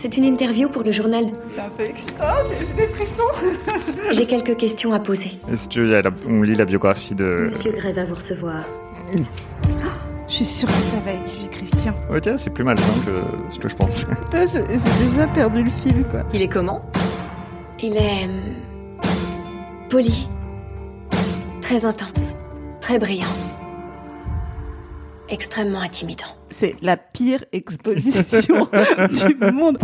C'est une interview pour le journal. C'est un peu excitant, j'ai des frissons. J'ai quelques questions à poser. Est-ce qu'on lit la biographie de... Monsieur Gray va vous recevoir. Je suis sûre que ça va être lui, Christian. Ok, c'est plus malsain que ce que je pensais. Putain, j'ai déjà perdu le fil, quoi. Il est comment? Il est. hum, poli. Très intense. Très brillant. Extrêmement intimidant. C'est la pire exposition du monde.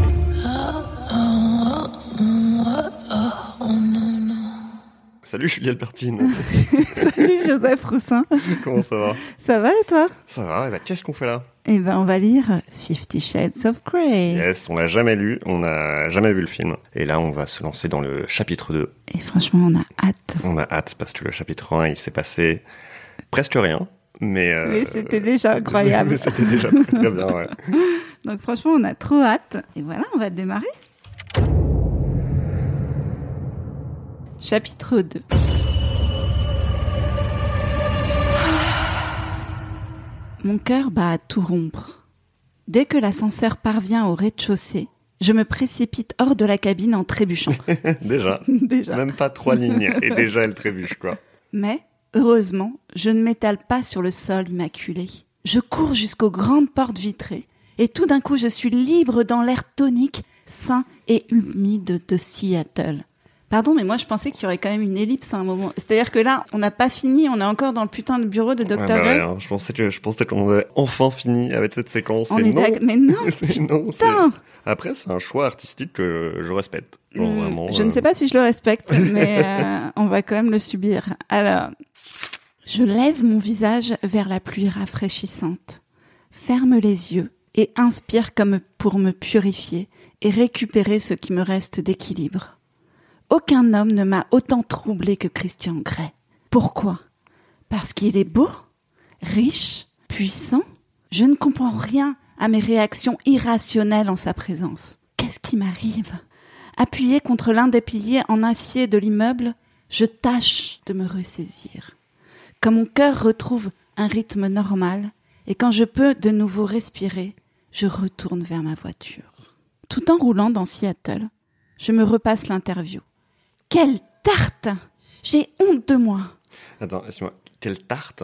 Salut Juliette Bertine, Salut Joseph Roussin. comment ça va? Ça va et toi? Ça va, et bah, qu'est-ce qu'on fait là? Eh ben, on va lire Fifty Shades of Grey. Yes, on l'a jamais lu, on n'a jamais vu le film. Et là, on va se lancer dans le chapitre 2. Et franchement, on a hâte. On a hâte parce que le chapitre 1, il s'est passé presque rien. Mais, euh, Mais c'était déjà incroyable. mais c'était déjà très, très bien, ouais. Donc franchement, on a trop hâte. Et voilà, on va démarrer. Chapitre 2. Mon cœur bat à tout rompre. Dès que l'ascenseur parvient au rez-de-chaussée, je me précipite hors de la cabine en trébuchant. déjà. Déjà. Même pas trois lignes, et déjà elle trébuche, quoi. Mais, heureusement, je ne m'étale pas sur le sol immaculé. Je cours jusqu'aux grandes portes vitrées, et tout d'un coup je suis libre dans l'air tonique, sain et humide de Seattle. Pardon, mais moi je pensais qu'il y aurait quand même une ellipse à un moment. C'est-à-dire que là, on n'a pas fini, on est encore dans le putain de bureau de Dr. Ouais, bah ouais, hein, je pensais que je pensais qu'on avait enfin fini avec cette séquence. on est non. Mais non, C'est- non, Après, c'est un choix artistique que je respecte. Hmm, vraiment, Je euh, ne sais pas si je le respecte, mais euh, on va quand même le subir. Alors, je lève mon visage vers la pluie rafraîchissante, ferme les yeux et inspire comme pour me purifier et récupérer ce qui me reste d'équilibre. Aucun homme ne m'a autant troublé que Christian Grey. Pourquoi? Parce qu'il est beau, riche, puissant Je ne comprends rien à mes réactions irrationnelles en sa présence. Qu'est-ce qui m'arrive? Appuyé contre l'un des piliers en acier de l'immeuble, je tâche de me ressaisir. Quand mon cœur retrouve un rythme normal et quand je peux de nouveau respirer, je retourne vers ma voiture. Tout en roulant dans Seattle, je me repasse l'interview. Quelle tarte J'ai honte de moi. Attends, excuse-moi, quelle tarte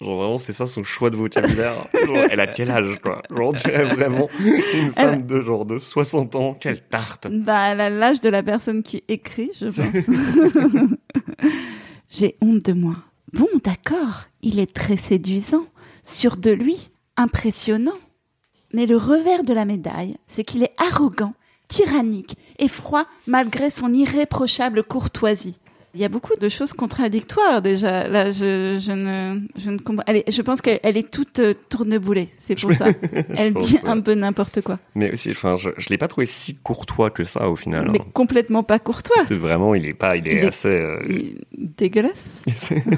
Genre vraiment, c'est ça son choix de vocabulaire. Genre, elle a quel âge, quoi? Genre, on dirait vraiment une Elle- femme de genre de 60 ans. Quelle tarte Bah, elle a l'âge de la personne qui écrit, je pense. J'ai honte de moi. Bon, d'accord, il est très séduisant, sûr de lui, impressionnant. Mais le revers de la médaille, c'est qu'il est arrogant, tyrannique et froid malgré son irréprochable courtoisie. Il y a beaucoup de choses contradictoires déjà. Là, je, je ne, je ne comprends. Elle est- je pense qu'elle elle est toute euh, tourneboulée. C'est pour ça. Elle pense, dit ouais. un peu n'importe quoi. Mais aussi, enfin, je, je l'ai pas trouvé si courtois que ça au final. Mais hein. complètement pas courtois. C'est Vraiment, il est pas, il est, Il est- assez. euh, Il- Dégueulasse,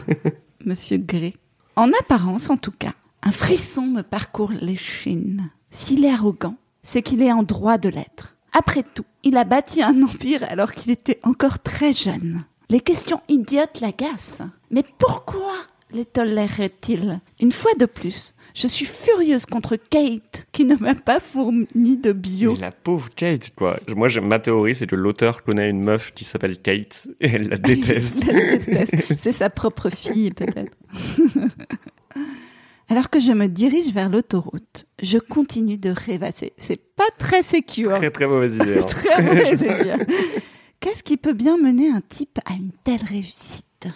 monsieur Gray. En apparence, en tout cas, un frisson me parcourt l'échine. S'il est arrogant, c'est qu'il est en droit de l'être. Après tout, il a bâti un empire alors qu'il était encore très jeune. Les questions idiotes l'agacent. Mais pourquoi les tolérerait-il Une fois de plus, je suis furieuse contre Kate, qui ne m'a pas fourni de bio. Mais la pauvre Kate, quoi. Moi, ma théorie, c'est que l'auteur connaît une meuf qui s'appelle Kate et elle la déteste. La déteste. C'est sa propre fille, peut-être. Alors que je me dirige vers l'autoroute, je continue de rêvasser. C'est pas très sécure. très très mauvaise idée. hein. Très mauvaise idée. Qu'est-ce qui peut bien mener un type à une telle réussite?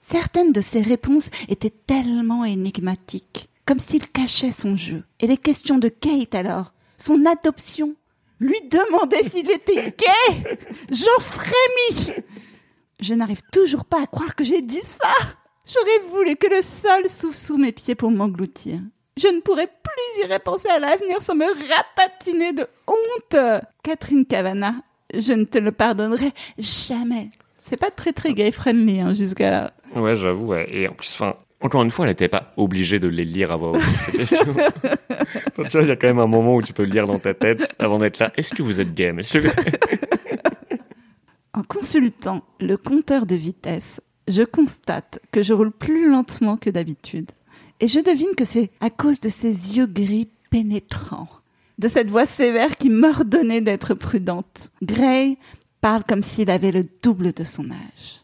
Certaines de ses réponses étaient tellement énigmatiques, comme s'il cachait son jeu. Et les questions de Kate alors? Son adoption? Lui demander s'il était gay? J'en frémis Je n'arrive toujours pas à croire que j'ai dit ça J'aurais voulu que le sol s'ouvre sous mes pieds pour m'engloutir. Je ne pourrais plus y repenser à l'avenir sans me ratatiner de honte. Catherine Cavana, je ne te le pardonnerai jamais. C'est pas très très gay friendly hein, jusqu'à là. Ouais, j'avoue. ouais. Et en plus, enfin, encore une fois, elle n'était pas obligée de les lire. Enfin, tu vois, il y a quand même un moment où tu peux le lire dans ta tête avant d'être là. Est-ce que vous êtes gay, monsieur En consultant le compteur de vitesse, je constate que je roule plus lentement que d'habitude. Et je devine que c'est à cause de ses yeux gris pénétrants. De cette voix sévère qui m'ordonnait d'être prudente. Gray parle comme s'il avait le double de son âge.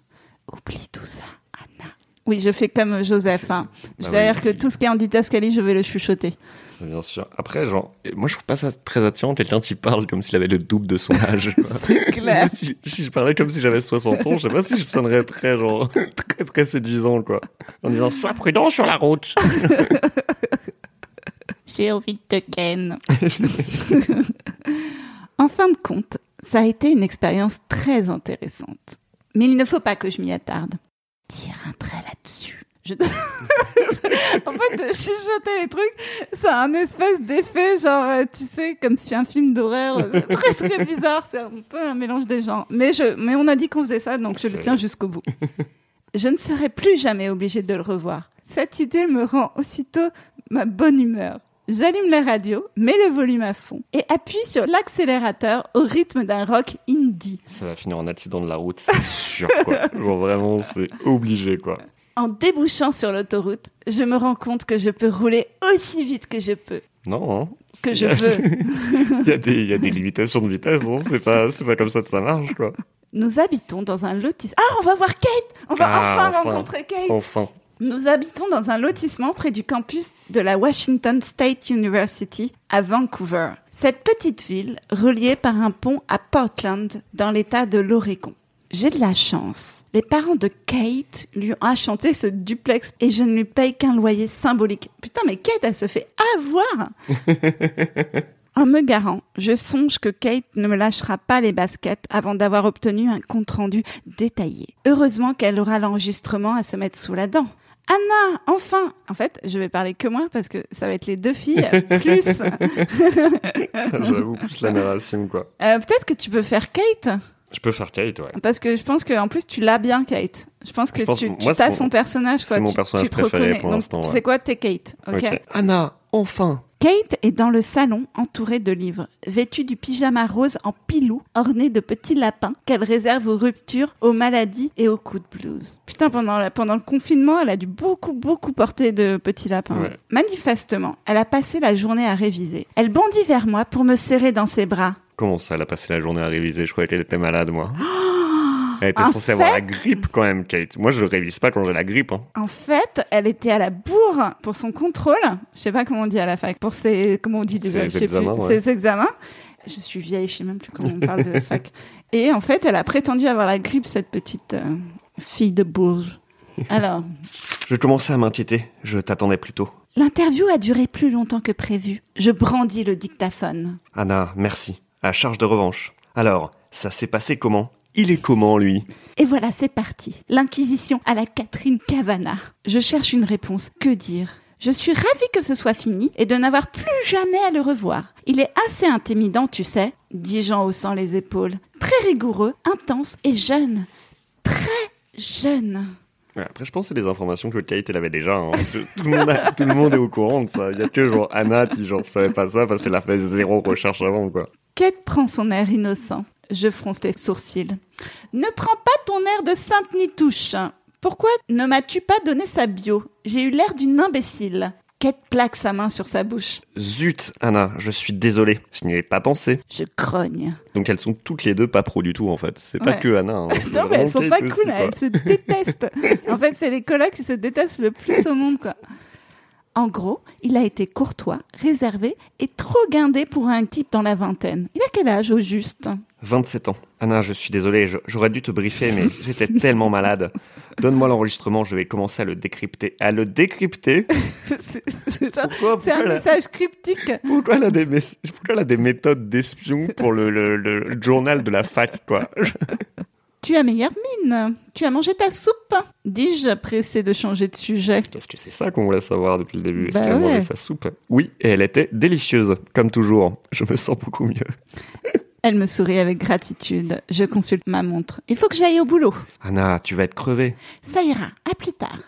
Oublie tout ça, Anna. Oui, je fais comme Joseph. Hein. Bah C'est-à-dire oui. que tout ce qui est en didascalie, je vais le chuchoter. Bien sûr. Après, genre, moi je trouve pas ça très attirant, quelqu'un qui parle comme s'il avait le double de son âge. C'est clair. si, si je parlais comme si j'avais 60 ans, je sais pas si je sonnerais très, genre, très, très séduisant, quoi. En disant, sois prudent sur la route. J'ai envie de te ken. en fin de compte, ça a été une expérience très intéressante. Mais il ne faut pas que je m'y attarde. Tire un trait là-dessus. Je... en fait, de chuchoter les trucs, ça a un espèce d'effet, genre, euh, tu sais, comme si un film d'horreur euh, très très bizarre. C'est un peu un mélange des genres. Mais, je... Mais on a dit qu'on faisait ça, donc je le tiens jusqu'au bout. Je ne serai plus jamais obligée de le revoir. Cette idée me rend aussitôt ma bonne humeur. J'allume la radio, mets le volume à fond et appuie sur l'accélérateur au rythme d'un rock indie. Ça va finir en accident de la route, c'est sûr, quoi. Genre, vraiment, c'est obligé, quoi. En débouchant sur l'autoroute, je me rends compte que je peux rouler aussi vite que je peux. Non, hein. Que je veux. Il y, a des- il y a des limitations de vitesse, hein. C'est pas, pas comme ça que ça marche, quoi. Nous habitons dans un lotissement. Ah, on va voir Kate On va Ah, enfin, enfin. rencontrer Kate Enfin. Nous habitons dans un lotissement près du campus de la Washington State University à Vancouver. Cette petite ville, reliée par un pont à Portland, dans l'état de l'Oregon. J'ai de la chance. Les parents de Kate lui ont acheté ce duplex et je ne lui paye qu'un loyer symbolique. Putain, mais Kate, elle se fait avoir En me garant, je songe que Kate ne me lâchera pas les baskets avant d'avoir obtenu un compte-rendu détaillé. Heureusement qu'elle aura l'enregistrement à se mettre sous la dent. Anna, enfin En fait, je vais parler que moi parce que ça va être les deux filles, plus... J'avoue, plus la narration, quoi. Euh, Peut-être que tu peux faire Kate Je peux faire Kate, ouais. Parce que je pense que en plus tu l'as bien Kate. Je pense que Je pense tu, tu moi, as c'est son personnage quoi. c'est mon personnage tu te préféré reconnais. pour l'instant, tu ouais. sais quoi, t'es Kate. Anna, enfin Kate est dans le salon entourée de livres, vêtue du pyjama rose en pilou, orné de petits lapins qu'elle réserve aux ruptures, aux maladies et aux coups de blues. Putain, pendant, la- pendant le confinement, elle a dû beaucoup, beaucoup porter de petits lapins. Ouais. Manifestement, elle a passé la journée à réviser. Elle bondit vers moi pour me serrer dans ses bras. Comment ça, elle a passé la journée à réviser? Je croyais qu'elle était malade, moi. Elle était en censée avoir la grippe quand même, Kate. Moi, je révise pas quand j'ai la grippe. Hein. En fait, elle était à la bourre pour son contrôle. Je sais pas comment on dit à la fac. Pour ses, comment on dit déjà, Ses examens, plus. ouais. Ses examens. Je suis vieille, je sais même plus comment on parle de fac. Et en fait, elle a prétendu avoir la grippe, cette petite euh, fille de Bourges. Alors, Je commençais à m'inquiéter. Je t'attendais plus tôt. l'interview a duré plus longtemps que prévu. Je brandis le dictaphone. Anna, merci. À charge de revanche. Alors, ça s'est passé comment? Il est comment, lui? Et voilà, c'est parti. L'inquisition à la Catherine Cavana. Je cherche une réponse. Que dire? Je suis ravie que ce soit fini et de n'avoir plus jamais à le revoir. Il est assez intimidant, tu sais, dis-je en haussant les épaules. Très rigoureux, intense et jeune. Très jeune. Ouais, Après, je pense que c'est des informations que Kate, elle avait déjà. hein. Tout, le monde a- tout le monde est au courant de ça. Il y a que genre Anna qui genre savait pas ça parce qu'elle a fait zéro recherche avant, quoi. Kate prend son air innocent. Je fronce les sourcils. Ne prends pas ton air de sainte Nitouche. Pourquoi ne m'as-tu pas donné sa bio? J'ai eu l'air d'une imbécile. Kate plaque sa main sur sa bouche. Zut, Anna, je suis désolé. Je n'y ai pas pensé. Je grogne. Donc elles sont toutes les deux pas pro du tout, en fait. C'est pas Ouais. que Anna. hein. Non, mais elles sont pas cool, elles se détestent. en fait, c'est les colocs qui se détestent le plus au monde, quoi. En gros, il a été courtois, réservé et trop guindé pour un type dans la vingtaine. Il a quel âge au juste? 27 ans. Anna, je suis désolé, j'aurais dû te briefer, mais j'étais tellement malade. Donne-moi l'enregistrement, je vais commencer à le décrypter. À le décrypter? C'est un pourquoi, elle a, message cryptique. pourquoi elle a des, mes- pourquoi elle a des méthodes d'espion pour le, le- le journal de la fac, quoi? Tu as meilleure mine. Tu as mangé ta soupe Dis-je, pressé de changer de sujet. Parce que c'est ça qu'on voulait savoir depuis le début? Est-ce Bah qu'elle a mangé ouais. sa soupe? Oui, et elle était délicieuse, comme toujours. Je me sens beaucoup mieux. Elle me sourit avec gratitude. Je consulte ma montre. Il faut que j'aille au boulot. Anna, tu vas être crevée. Ça ira, à plus tard.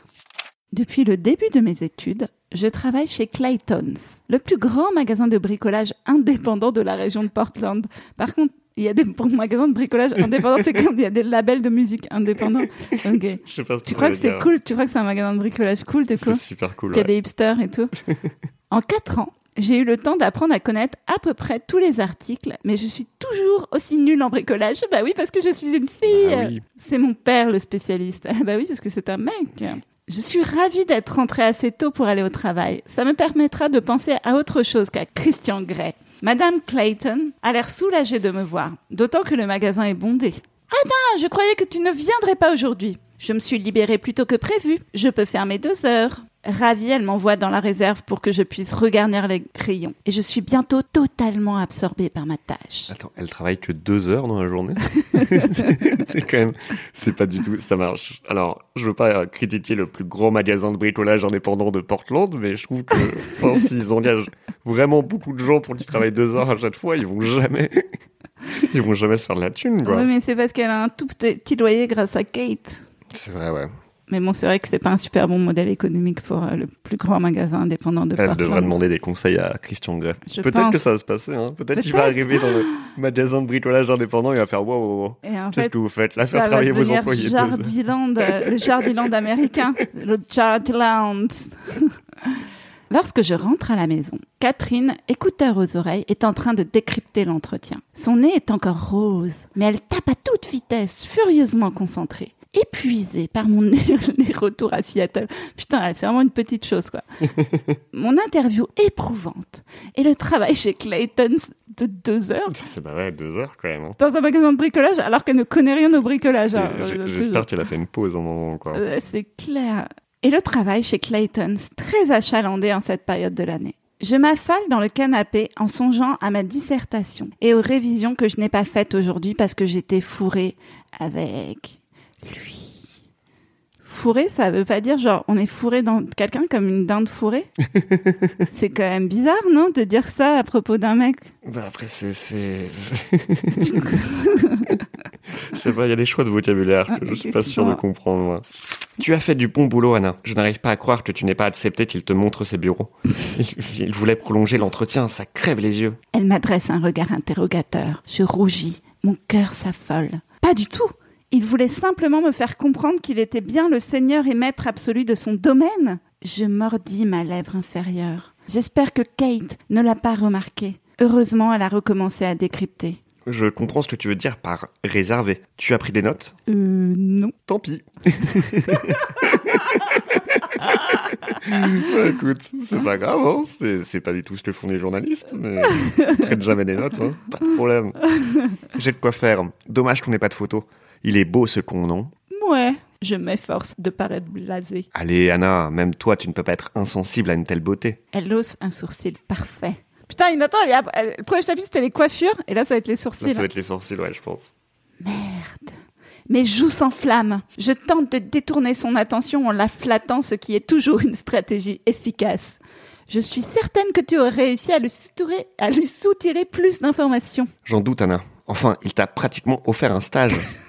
Depuis le début de mes études, je travaille chez Clayton's, le plus grand magasin de bricolage indépendant de la région de Portland. Par contre, il y a des bons magasins de bricolage indépendants, c'est comme il y a des labels de musique indépendants. Ok. Je sais pas ce Tu crois que c'est cool? Tu crois que c'est un magasin de bricolage cool, de quoi C'est super cool. Qu'il y a ouais. des hipsters et tout. en quatre ans, J'ai eu le temps d'apprendre à connaître à peu près tous les articles, mais je suis toujours aussi nulle en bricolage. Bah oui, parce que je suis une fille. Bah oui. C'est mon père le spécialiste. bah oui, parce que c'est un mec. Je suis ravie d'être rentrée assez tôt pour aller au travail. Ça me permettra de penser à autre chose qu'à Christian Grey. Madame Clayton a l'air soulagée de me voir, d'autant que le magasin est bondé. Anna, je croyais que tu ne viendrais pas aujourd'hui. Je me suis libérée plus tôt que prévu. Je peux fermer deux heures. Ravie, elle m'envoie dans la réserve pour que je puisse regarder les crayons. Et je suis bientôt totalement absorbée par ma tâche. Attends, elle travaille que deux heures dans la journée C'est quand même... C'est pas du tout... Ça marche. Alors, je veux pas critiquer le plus gros magasin de bricolage indépendant de Portland, mais je trouve que enfin, s'ils engagent vraiment beaucoup de gens pour qu'ils travaillent deux heures à chaque fois, ils vont jamais... Ils vont jamais se faire de la thune, quoi. Oui, mais c'est parce qu'elle a un tout petit loyer grâce à Kate. C'est vrai, ouais. Mais bon, c'est vrai que c'est pas un super bon modèle économique pour euh, le plus grand magasin indépendant de Elle Portland. devrait demander des conseils à Christian Grey. Peut-être que ça va se passer. Hein. Peut-être qu'il va arriver dans le magasin de bricolage indépendant et il va faire wow, wow, wow. Qu'est-ce que vous faites Là, faire va travailler vos employés. Jardiland, euh, le Jardiland américain, le Jardiland. Lorsque je rentre à la maison, Catherine, écouteur aux oreilles, est en train de décrypter l'entretien. Son nez est encore rose, mais elle tape à toute vitesse, furieusement concentrée. Épuisée par mon les retours à Seattle. Putain, c'est vraiment une petite chose, quoi. mon interview éprouvante et le travail chez Clayton de deux heures C'est bah ouais, deux heures quand même. hein. dans un magasin de bricolage alors qu'elle ne connaît rien au bricolage. Hein. J'espère qu'elle a fait une pause au moment, quoi. euh, C'est clair. Et le travail chez Clayton, très achalandé en cette période de l'année. Je m'affale dans le canapé en songeant à ma dissertation et aux révisions que je n'ai pas faites aujourd'hui parce que j'étais fourrée avec lui. Fourré, ça veut pas dire genre on est fourré dans quelqu'un comme une dinde fourrée? C'est quand même bizarre, non, de dire ça à propos d'un mec? Bah après, c'est... c'est- Je sais pas, il y a des choix de vocabulaire que je suis pas sûr de comprendre, moi. Tu as fait du bon boulot, Anna. Je n'arrive pas à croire que tu n'aies pas accepté qu'il te montre ses bureaux. Il, il voulait prolonger l'entretien, ça crève les yeux. Elle m'adresse un regard interrogateur. Je rougis, mon cœur s'affole. Pas du tout. Il voulait simplement me faire comprendre qu'il était bien le seigneur et maître absolu de son domaine. Je mordis ma lèvre inférieure. J'espère que Kate ne l'a pas remarqué. Heureusement, elle a recommencé à décrypter. Je comprends ce que tu veux dire par réservé. Tu as pris des notes? Euh, non. Tant pis. Bah, écoute, c'est pas grave, hein. c'est, c'est pas du tout ce que font les journalistes, mais ils prennent jamais des notes, hein. pas de problème. J'ai de quoi faire. Dommage qu'on n'ait pas de photos. Il est beau ce con, non? Ouais. Je m'efforce de paraître blasée. Allez, Anna, même toi, tu ne peux pas être insensible à une telle beauté. Elle hausse un sourcil parfait. Putain, il y a- le premier chapitre c'était les coiffures, et là ça va être les sourcils. ça va être les sourcils, ouais, je pense. Merde. Mes joues s'enflamment. Je tente de détourner son attention en la flattant, ce qui est toujours une stratégie efficace. Je suis certaine que tu aurais réussi à soutirer, à lui soutirer plus d'informations. J'en doute, Anna. Enfin, il t'a pratiquement offert un stage.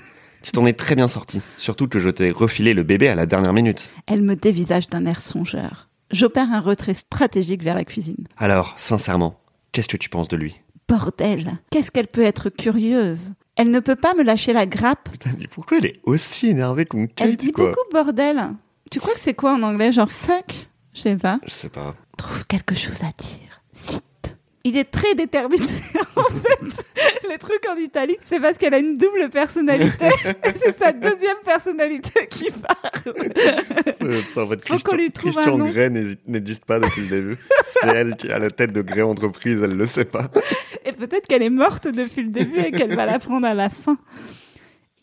tu t'en es très bien sorti. Surtout que je t'ai refilé le bébé à la dernière minute. Elle me dévisage d'un air songeur. J'opère un retrait stratégique vers la cuisine. Alors, sincèrement, qu'est-ce que tu penses de lui? Bordel, qu'est-ce qu'elle peut être curieuse? Elle ne peut pas me lâcher la grappe. Putain, mais pourquoi elle est aussi énervée contre Kate, Elle dit quoi? beaucoup bordel. Tu crois que c'est quoi en anglais Genre fuck? Je sais pas. Je sais pas. trouve quelque chose à dire. Il est très déterminé. en fait, les trucs en Italie, c'est parce qu'elle a une double personnalité. c'est sa deuxième personnalité qui parle. C'est- c'est en fait, Christian, lui trouve Christian un nom. Grey n'hésite- n'existe pas depuis le début. C'est elle qui est à la tête de Grey Entreprise, elle le sait pas. Et peut-être qu'elle est morte depuis le début et qu'elle va l'apprendre à la fin.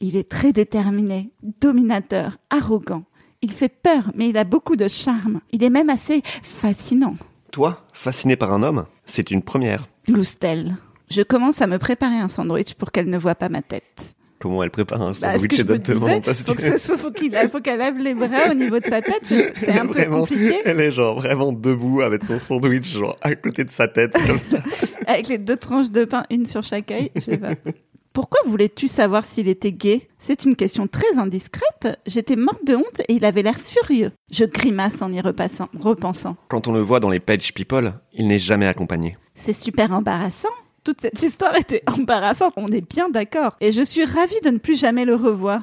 Il est très déterminé, dominateur, arrogant. Il fait peur, mais il a beaucoup de charme. Il est même assez fascinant. Toi, fasciné par un homme, c'est une première. Loustel. Je commence à me préparer un sandwich pour qu'elle ne voit pas ma tête. Comment elle prépare un Bah, sandwich me exactement parce faut que ce soit, faut qu'il faut qu'elle lève les bras au niveau de sa tête. C'est un peu Vraiment, compliqué Elle est genre vraiment debout avec son sandwich genre à côté de sa tête comme ça. avec les deux tranches de pain, une sur chaque œil. Je sais pas. Pourquoi voulais-tu savoir s'il était gay? C'est une question très indiscrète. J'étais morte de honte et il avait l'air furieux. Je grimace en y repassant, repensant. Quand on le voit dans les Page People, il n'est jamais accompagné. C'est super embarrassant. Toute cette histoire était embarrassante, on est bien d'accord. Et je suis ravie de ne plus jamais le revoir.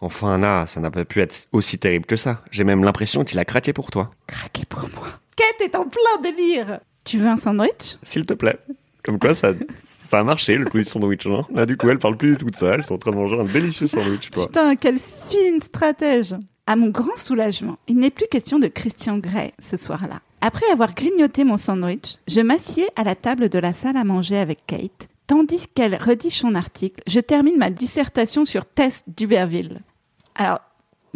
Enfin, Anna, ça n'a pas pu être aussi terrible que ça. J'ai même l'impression qu'il a craqué pour toi. Craqué pour moi. Kate est en plein délire. Tu veux un sandwich? S'il te plaît. Comme quoi, ça, ça a marché, le coup du sandwich. Hein. Là, du coup, elle parle plus du tout de ça. Elles sont en train de manger un délicieux sandwich, quoi. Putain, quelle fine stratège À mon grand soulagement, il n'est plus question de Christian Grey ce soir-là. Après avoir grignoté mon sandwich, je m'assieds à la table de la salle à manger avec Kate. Tandis qu'elle redige son article, je termine ma dissertation sur Tess d'Uberville. Alors,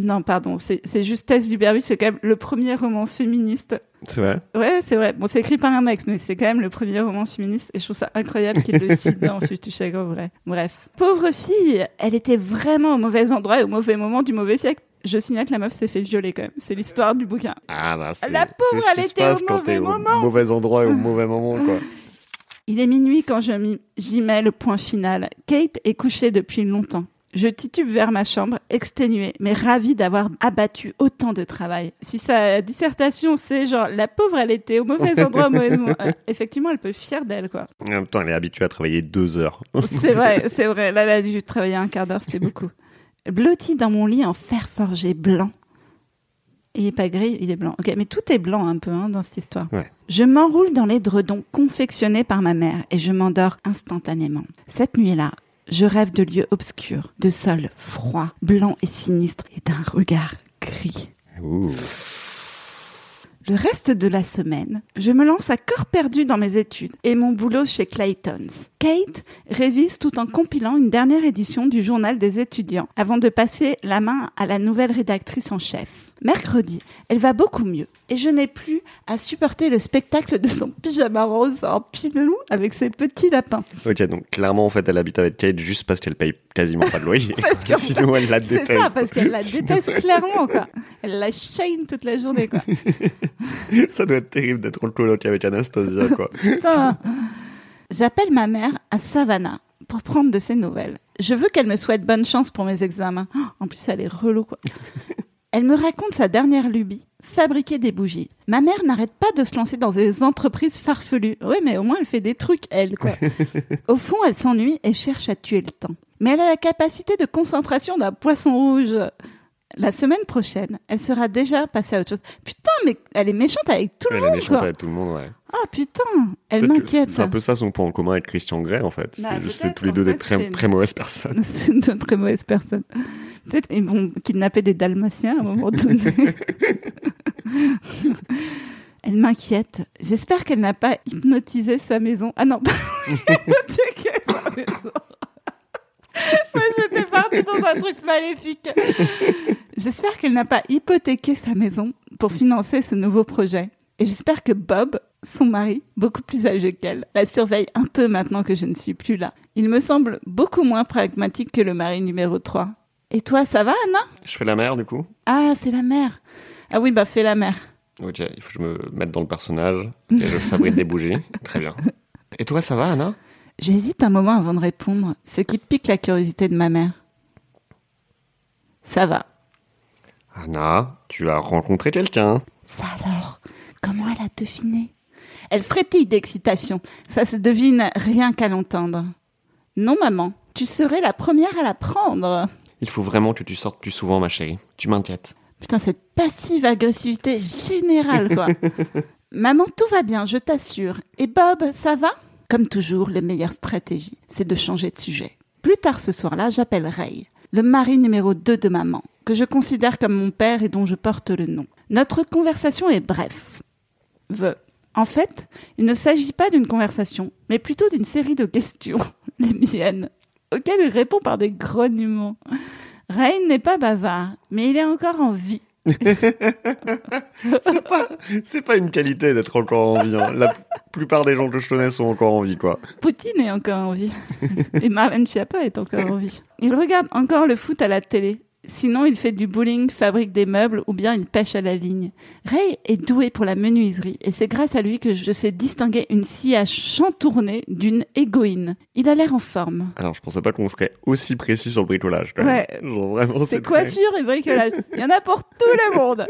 non, pardon, c'est c'est juste Tess d'Uberville, c'est quand même le premier roman féministe. C'est vrai? Ouais, c'est vrai. Bon, c'est écrit par un mec, mais c'est quand même le premier roman féministe et je trouve ça incroyable qu'il le cite dans Futur Chagrin vrai. Bref. Pauvre fille, elle était vraiment au mauvais endroit et au mauvais moment du mauvais siècle. Je signale que la meuf s'est fait violer quand même. C'est l'histoire du bouquin. Ah, bah, c'est La pauvre, elle était au mauvais moment. Au mauvais endroit et au mauvais moment, quoi. Il est minuit quand j'y mets le point final. Kate est couchée depuis longtemps. Je titube vers ma chambre, exténuée, mais ravie d'avoir abattu autant de travail. Si sa dissertation, c'est genre, la pauvre, elle était au mauvais endroit, au mauvais moment. Euh, Effectivement, elle peut être fière d'elle, quoi. En même temps, elle est habituée à travailler deux heures. C'est vrai, c'est vrai. Là, elle a dû travailler un quart d'heure, c'était beaucoup. Blotti dans mon lit en fer forgé blanc. Il est pas gris, il est blanc. Ok, mais tout est blanc un peu hein, dans cette histoire. Ouais. Je m'enroule dans les dredons confectionnés par ma mère et je m'endors instantanément. Cette nuit-là, je rêve de lieux obscurs, de sols froids, blancs et sinistres et d'un regard gris. Ouh. Le reste de la semaine, je me lance à corps perdu dans mes études et mon boulot chez Clayton's. Kate révise tout en compilant une dernière édition du journal des étudiants avant de passer la main à la nouvelle rédactrice en chef. Mercredi, elle va beaucoup mieux et je n'ai plus à supporter le spectacle de son pyjama rose en pilou avec ses petits lapins. Ok, donc clairement, en fait, elle habite avec Kate juste parce qu'elle paye quasiment pas de loyer. Parce qu'en Sinon, elle la C'est déteste. ça, parce qu'elle la déteste clairement, quoi. Elle la shame toute la journée, quoi. Ça doit être terrible d'être en coloc avec Anastasia, quoi. Putain. J'appelle ma mère à Savannah pour prendre de ses nouvelles. Je veux qu'elle me souhaite bonne chance pour mes examens. Oh, En plus, elle est relou, quoi. Elle me raconte sa dernière lubie, fabriquer des bougies. Ma mère n'arrête pas de se lancer dans des entreprises farfelues. Oui, mais au moins elle fait des trucs, elle, quoi. Au fond, elle s'ennuie et cherche à tuer le temps. Mais elle a la capacité de concentration d'un poisson rouge. La semaine prochaine, elle sera déjà passée à autre chose. Putain, mais elle est méchante avec tout le Elle est monde, méchante quoi. avec tout le monde, ouais. Ah putain, elle Peut-être m'inquiète C'est un peu ça son point en commun avec Christian Grey, en fait. Bah, c'est juste peut-être, tous les deux des très, mauvaises personnes. C'est une très mauvaise personne. Tu sais, ils vont kidnapper des dalmatiens à un moment donné. Elle m'inquiète. J'espère qu'elle n'a pas hypnotisé sa maison. Ah non, pas hypothéqué sa maison. Moi, j'étais partie dans un truc maléfique. J'espère qu'elle n'a pas hypothéqué sa maison pour financer ce nouveau projet. Et j'espère que Bob, son mari, beaucoup plus âgé qu'elle, la surveille un peu maintenant que je ne suis plus là. Il me semble beaucoup moins pragmatique que le mari numéro 3. Et toi, ça va, Anna? Je fais la mère, du coup. Ah, c'est la mère. Ah oui, bah fais la mère. Ok, il faut que je me mette dans le personnage. Et je fabrique des bougies. Très bien. Et toi, ça va, Anna? J'hésite un moment avant de répondre, ce qui pique la curiosité de ma mère. Ça va. Anna, tu as rencontré quelqu'un. Ça alors? Comment elle a deviné? Elle frétille d'excitation. Ça se devine rien qu'à l'entendre. Non, maman, tu serais la première à la prendre. Il faut vraiment que tu sortes plus souvent, ma chérie. Tu m'inquiètes. Putain, cette passive agressivité générale, quoi. Maman, tout va bien, je t'assure. Et Bob, ça va? Comme toujours, la meilleure stratégie, c'est de changer de sujet. Plus tard ce soir-là, j'appelle Ray, le mari numéro 2 de maman, que je considère comme mon père et dont je porte le nom. Notre conversation est bref. En fait, il ne s'agit pas d'une conversation, mais plutôt d'une série de questions, les miennes, auxquelles il répond par des grognements. Ray n'est pas bavard, mais il est encore en vie. C'est pas une qualité d'être encore en vie. hein. La plupart des gens que je connais sont encore en vie, quoi. Poutine est encore en vie. Et Marlène Schiappa est encore en vie. Il regarde encore le foot à la télé. Sinon, il fait du bowling, fabrique des meubles ou bien il pêche à la ligne. Ray est doué pour la menuiserie et c'est grâce à lui que je sais distinguer une scie à chantourner d'une égoïne. Il a l'air en forme. Alors, je pensais pas qu'on serait aussi précis sur le bricolage, quand même. Ouais. Genre, vraiment, C'est c'est très- coiffure et bricolage. Il y en a pour tout le monde.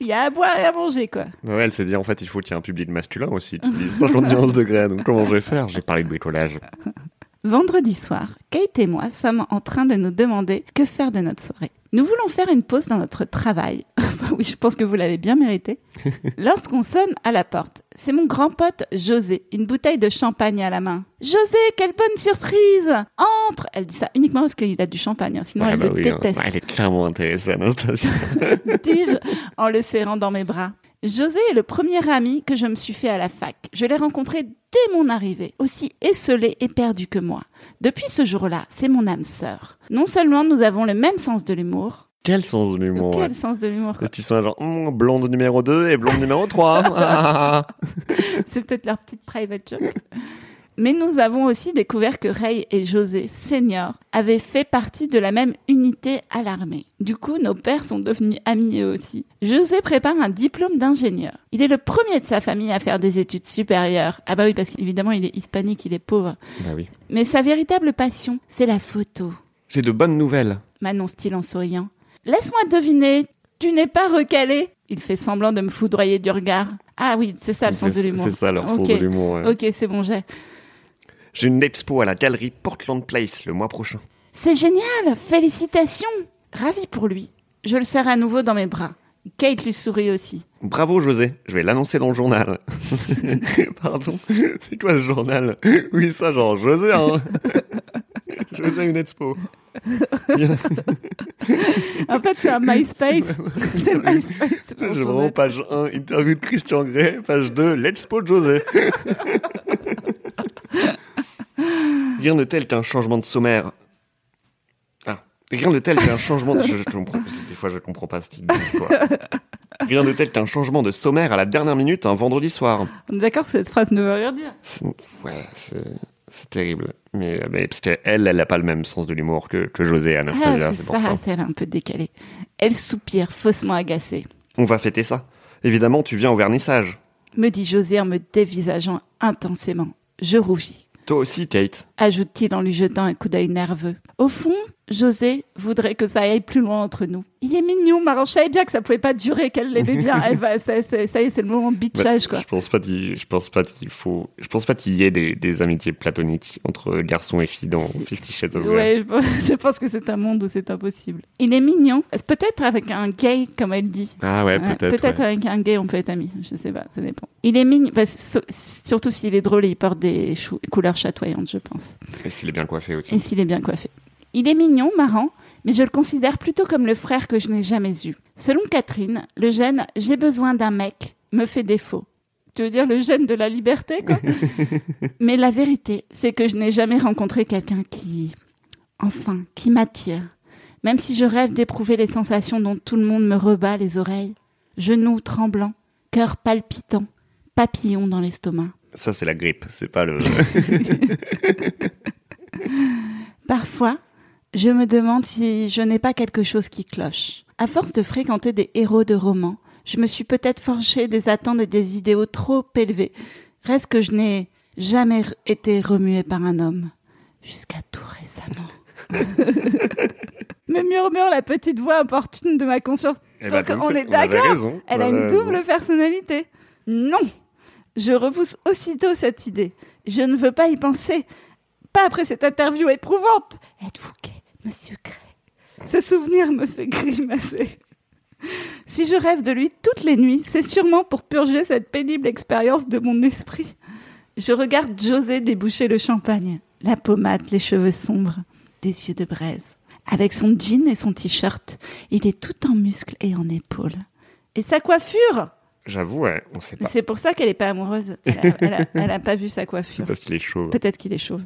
Il y a à boire et à manger, quoi. Ouais, elle s'est dit, en fait, il faut qu'il y ait un public masculin aussi, qui dit 50 nuances degrés. Donc, comment je vais faire? J'ai parlé de bricolage. Vendredi soir, Kate et moi sommes en train de nous demander que faire de notre soirée. Nous voulons faire une pause dans notre travail. oui, je pense que vous l'avez bien mérité. Lorsqu'on sonne à la porte, c'est mon grand pote José, une bouteille de champagne à la main. José, quelle bonne surprise Entre Elle dit ça uniquement parce qu'il a du champagne, hein, sinon elle bah le oui, hein. déteste. Elle est clairement intéressée, Anastasia. dis-je en le serrant dans mes bras. José est le premier ami que je me suis fait à la fac. Je l'ai rencontré dès mon arrivée, aussi esselé et perdu que moi. Depuis ce jour-là, c'est mon âme sœur. Non seulement nous avons le même sens de l'humour, Quel sens de l'humour. quel ouais. sens de l'humour. Parce qu'ils sont genre, Hum, blonde numéro 2 et blonde numéro 3. C'est peut-être leur petite private joke. Mais nous avons aussi découvert que Ray et José, seniors, avaient fait partie de la même unité à l'armée. Du coup, nos pères sont devenus amis eux aussi. José prépare un diplôme d'ingénieur. Il est le premier de sa famille à faire des études supérieures. Ah bah oui, parce qu'évidemment, il est hispanique, il est pauvre. bah oui. Mais sa véritable passion, c'est la photo. J'ai de bonnes nouvelles. m'annonce-t-il en souriant. Laisse-moi deviner, tu n'es pas recalé Il fait semblant de me foudroyer du regard. Ah oui, c'est ça le sens de l'humour. c'est ça leur sens Ok. de l'humour. ouais. Ok, c'est bon, j'ai. J'ai une expo à la galerie Portland Place le mois prochain. C'est génial Félicitations Ravi pour lui. Je le serre à nouveau dans mes bras. Kate lui sourit aussi. Bravo José, je vais l'annoncer dans le journal. Pardon, c'est quoi ce journal? Oui, ça genre José, hein José une expo. En fait, c'est un MySpace. c'est MySpace. J'ai vraiment page 1, interview de Christian Grey, page 2, l'expo de José. Rien de tel qu'un changement de sommaire. Ah, rien de tel qu'un changement de... Je, je comprends- Des fois, je comprends pas ce qu'ils disent, quoi. Rien de tel qu'un changement de sommaire à la dernière minute un vendredi soir. On est d'accord que cette phrase ne veut rien dire. C'est- Ouais, c'est terrible. Mais, mais parce qu'elle, elle n'a pas le même sens de l'humour que, que José et Ah, Anastasia, c'est ça, elle est un peu décalée. Elle soupire, faussement agacée. On va fêter ça. Évidemment, tu viens au vernissage. Me dit José en me dévisageant intensément. Je rougis. Toi aussi, Kate. ajoute-t-il en lui jetant un coup d'œil nerveux. Au fond, José voudrait que ça aille plus loin entre nous. Il est mignon, Maran. Je savais bien que ça pouvait pas durer, qu'elle l'aimait bien. Elle va, ça, ça- ça y est, c'est le moment de bitchage, Bah, quoi. Je pense pas qu'il, je pense pas qu'il faut, je pense pas qu'il y ait des, des amitiés platoniques entre garçons et filles dans Fifty Shades of Grey. Ouais, je pense, je pense que c'est un monde où c'est impossible. Il est mignon. Peut-être avec un gay, comme elle dit? Ah ouais, Ouais, peut-être. Peut-être ouais. avec un gay, on peut être amis. Je sais pas, ça dépend. Il est mignon, surtout s'il est drôle et il porte des couleurs chatoyantes, je pense. Et s'il est bien coiffé aussi. Et s'il est bien coiffé. Il est mignon, marrant, mais je le considère plutôt comme le frère que je n'ai jamais eu. Selon Catherine, le gène j'ai besoin d'un mec me fait défaut. Tu veux dire le gène de la liberté, quoi? Mais la vérité, c'est que je n'ai jamais rencontré quelqu'un qui, enfin, qui m'attire. Même si je rêve d'éprouver les sensations dont tout le monde me rebat les oreilles. Genoux tremblants, cœur palpitant, papillon dans l'estomac. Ça, c'est la grippe. C'est pas le. Parfois, je me demande si je n'ai pas quelque chose qui cloche. À force de fréquenter des héros de romans, je me suis peut-être forgé des attentes et des idéaux trop élevés. Reste que je n'ai jamais été remué par un homme. Jusqu'à tout récemment. me murmure la petite voix importune de ma conscience. Eh Donc, ben, on est d'accord. Elle a une raison. double personnalité. Non, je repousse aussitôt cette idée. Je ne veux pas y penser. Pas après cette interview éprouvante. Êtes-vous gay, monsieur Gray Ce souvenir me fait grimacer. Si je rêve de lui toutes les nuits, c'est sûrement pour purger cette pénible expérience de mon esprit. Je regarde José déboucher le champagne, la pommade, les cheveux sombres, des yeux de braise. Avec son jean et son t-shirt, il est tout en muscles et en épaules. Et sa coiffure J'avoue, ouais, on sait pas. C'est pour ça qu'elle n'est pas amoureuse. Elle a, elle a- elle a pas vu sa coiffure. Parce qu'il est chaud. Peut-être qu'il est chauve.